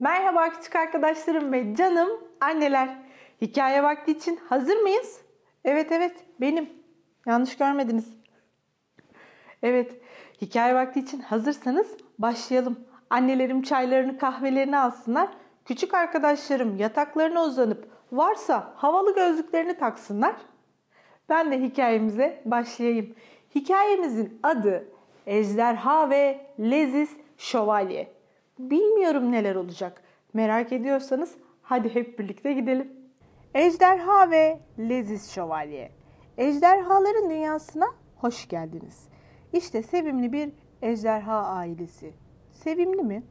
Merhaba küçük arkadaşlarım ve canım anneler. Hikaye vakti için hazır mıyız? Evet evet benim. Yanlış görmediniz. Evet hikaye vakti için hazırsanız başlayalım. Annelerim çaylarını kahvelerini alsınlar. Küçük arkadaşlarım yataklarına uzanıp varsa havalı gözlüklerini taksınlar. Ben de hikayemize başlayayım. Hikayemizin adı Ejderha ve Leziz Şövalye. Bilmiyorum neler olacak. Merak ediyorsanız hadi hep birlikte gidelim. Ejderha ve Leziz Şövalye. Ejderhaların dünyasına hoş geldiniz. İşte sevimli bir ejderha ailesi. Sevimli mi?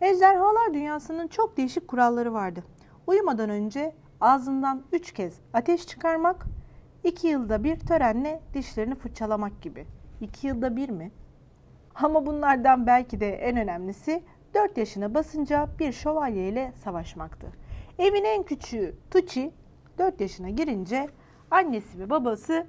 Ejderhalar dünyasının çok değişik kuralları vardı. Uyumadan önce ağzından üç kez ateş çıkarmak, iki yılda bir törenle dişlerini fırçalamak gibi. İki yılda bir mi? Ama bunlardan belki de en önemlisi 4 yaşına basınca bir şövalye ile savaşmaktı. Evin en küçüğü Tucci 4 yaşına girince annesi ve babası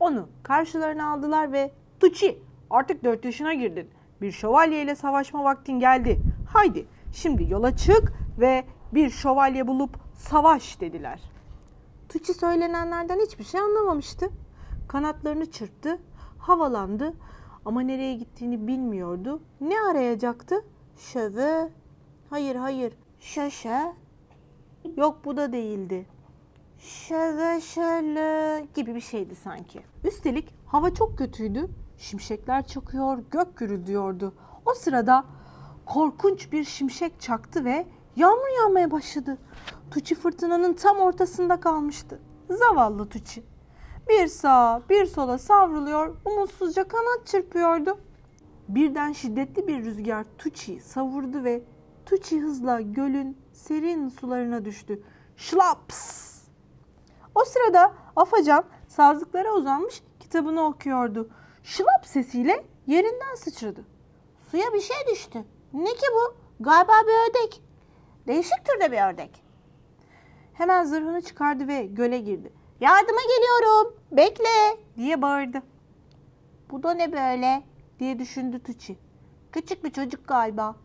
onu karşılarına aldılar ve Tucci artık 4 yaşına girdin. Bir şövalye ile savaşma vaktin geldi. Haydi şimdi yola çık ve bir şövalye bulup savaş dediler. Tucci söylenenlerden hiçbir şey anlamamıştı. Kanatlarını çırptı, havalandı ama nereye gittiğini bilmiyordu. Ne arayacaktı? Şöve. Hayır hayır. Şaşa. Yok bu da değildi. Şöve şöyle gibi bir şeydi sanki. Üstelik hava çok kötüydü. Şimşekler çakıyor, gök gürüldüyordu. O sırada korkunç bir şimşek çaktı ve yağmur yağmaya başladı. Tuçi fırtınanın tam ortasında kalmıştı. Zavallı Tuçi. Bir sağa bir sola savruluyor, umutsuzca kanat çırpıyordu. Birden şiddetli bir rüzgar Tuçi'yi savurdu ve Tuçi hızla gölün serin sularına düştü. Şlaps! O sırada Afacan sazlıklara uzanmış kitabını okuyordu. Şlap sesiyle yerinden sıçradı. Suya bir şey düştü. Ne ki bu? Galiba bir ördek. Değişik türde bir ördek. Hemen zırhını çıkardı ve göle girdi. Yardıma geliyorum. Bekle diye bağırdı. Bu da ne böyle diye düşündü Tuçi. Küçük bir çocuk galiba.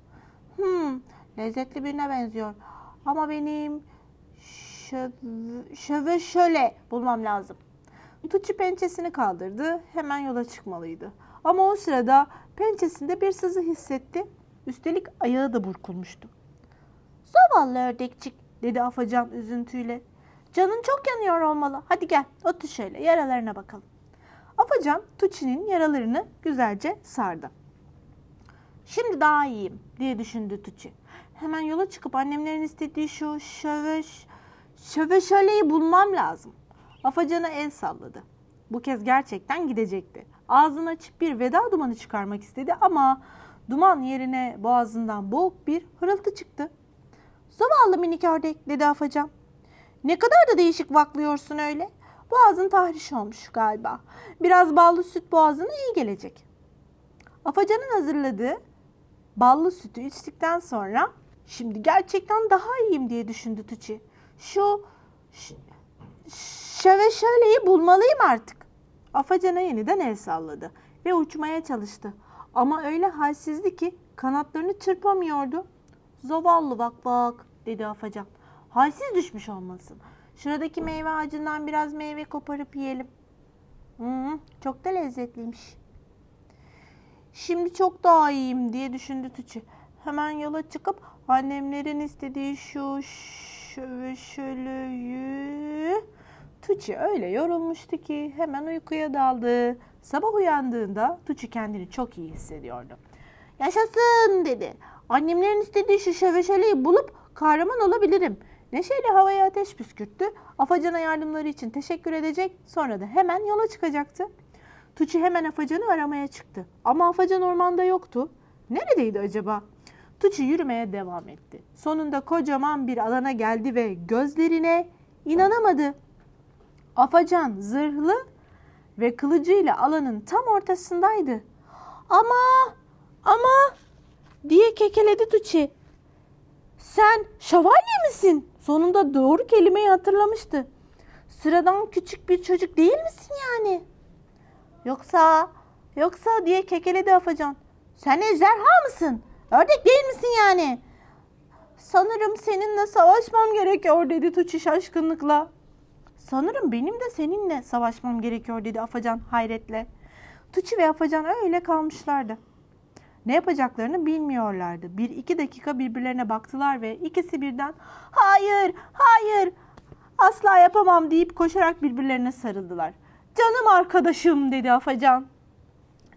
Hmm, lezzetli birine benziyor. Ama benim şöve şöyle bulmam lazım. Tuçi pençesini kaldırdı. Hemen yola çıkmalıydı. Ama o sırada pençesinde bir sızı hissetti. Üstelik ayağı da burkulmuştu. Zavallı ördekçik dedi Afacan üzüntüyle. Canın çok yanıyor olmalı. Hadi gel otur şöyle yaralarına bakalım. Afacan Tuçi'nin yaralarını güzelce sardı. Şimdi daha iyiyim diye düşündü Tuçi. Hemen yola çıkıp annemlerin istediği şu şöveş, şöveşöleyi bulmam lazım. Afacan'a el salladı. Bu kez gerçekten gidecekti. Ağzını açıp bir veda dumanı çıkarmak istedi ama duman yerine boğazından boğuk bir hırıltı çıktı. Zavallı minik ördek dedi Afacan. Ne kadar da değişik vaklıyorsun öyle. Boğazın tahriş olmuş galiba. Biraz ballı süt boğazına iyi gelecek. Afacan'ın hazırladığı ballı sütü içtikten sonra şimdi gerçekten daha iyiyim diye düşündü Tuçi. Şu şöve şöyleyi bulmalıyım artık. Afacan'a yeniden el salladı ve uçmaya çalıştı. Ama öyle halsizdi ki kanatlarını çırpamıyordu. Zavallı bak bak dedi Afacan. Halsiz düşmüş olmasın. Şuradaki meyve ağacından biraz meyve koparıp yiyelim. Hmm, çok da lezzetliymiş. Şimdi çok daha iyiyim diye düşündü Tuçi. Hemen yola çıkıp annemlerin istediği şu şöyle Tuçi öyle yorulmuştu ki hemen uykuya daldı. Sabah uyandığında Tuçi kendini çok iyi hissediyordu. Yaşasın dedi. Annemlerin istediği şu şöveşeleyi bulup kahraman olabilirim. Neşeyle havaya ateş püskürttü. Afacan'a yardımları için teşekkür edecek. Sonra da hemen yola çıkacaktı. Tuçi hemen Afacan'ı aramaya çıktı. Ama Afacan ormanda yoktu. Neredeydi acaba? Tuçi yürümeye devam etti. Sonunda kocaman bir alana geldi ve gözlerine inanamadı. Afacan zırhlı ve kılıcıyla alanın tam ortasındaydı. Ama ama diye kekeledi Tuçi. Sen şövalye misin? Sonunda doğru kelimeyi hatırlamıştı. Sıradan küçük bir çocuk değil misin yani? Yoksa, yoksa diye kekeledi Afacan. Sen ejderha mısın? Ördek değil misin yani? Sanırım seninle savaşmam gerekiyor dedi Tuğçe şaşkınlıkla. Sanırım benim de seninle savaşmam gerekiyor dedi Afacan hayretle. Tuğçe ve Afacan öyle kalmışlardı. Ne yapacaklarını bilmiyorlardı. Bir iki dakika birbirlerine baktılar ve ikisi birden hayır, hayır, asla yapamam deyip koşarak birbirlerine sarıldılar. Canım arkadaşım dedi Afacan.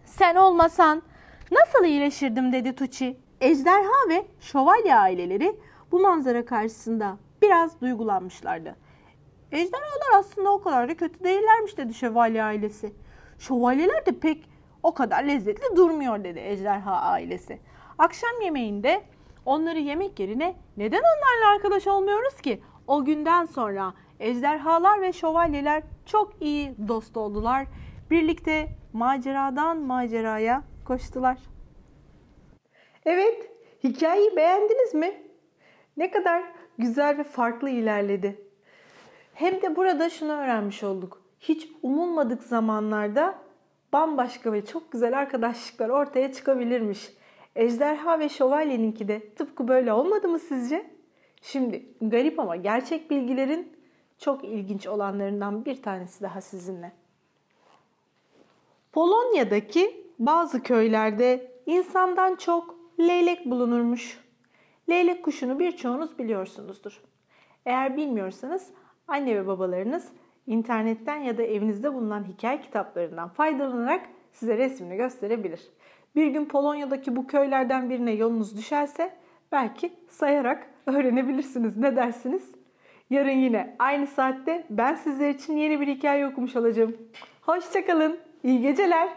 Sen olmasan nasıl iyileşirdim dedi Tuçi. Ejderha ve şövalye aileleri bu manzara karşısında biraz duygulanmışlardı. Ejderhalar aslında o kadar da kötü değillermiş dedi şövalye ailesi. Şövalyeler de pek o kadar lezzetli durmuyor dedi ejderha ailesi. Akşam yemeğinde onları yemek yerine neden onlarla arkadaş olmuyoruz ki? O günden sonra ejderhalar ve şövalyeler çok iyi dost oldular. Birlikte maceradan maceraya koştular. Evet, hikayeyi beğendiniz mi? Ne kadar güzel ve farklı ilerledi. Hem de burada şunu öğrenmiş olduk. Hiç umulmadık zamanlarda bambaşka ve çok güzel arkadaşlıklar ortaya çıkabilirmiş. Ejderha ve şövalyeninki de tıpkı böyle olmadı mı sizce? Şimdi garip ama gerçek bilgilerin çok ilginç olanlarından bir tanesi daha sizinle. Polonya'daki bazı köylerde insandan çok leylek bulunurmuş. Leylek kuşunu birçoğunuz biliyorsunuzdur. Eğer bilmiyorsanız anne ve babalarınız internetten ya da evinizde bulunan hikaye kitaplarından faydalanarak size resmini gösterebilir. Bir gün Polonya'daki bu köylerden birine yolunuz düşerse belki sayarak öğrenebilirsiniz. Ne dersiniz? Yarın yine aynı saatte ben sizler için yeni bir hikaye okumuş olacağım. Hoşçakalın. İyi geceler.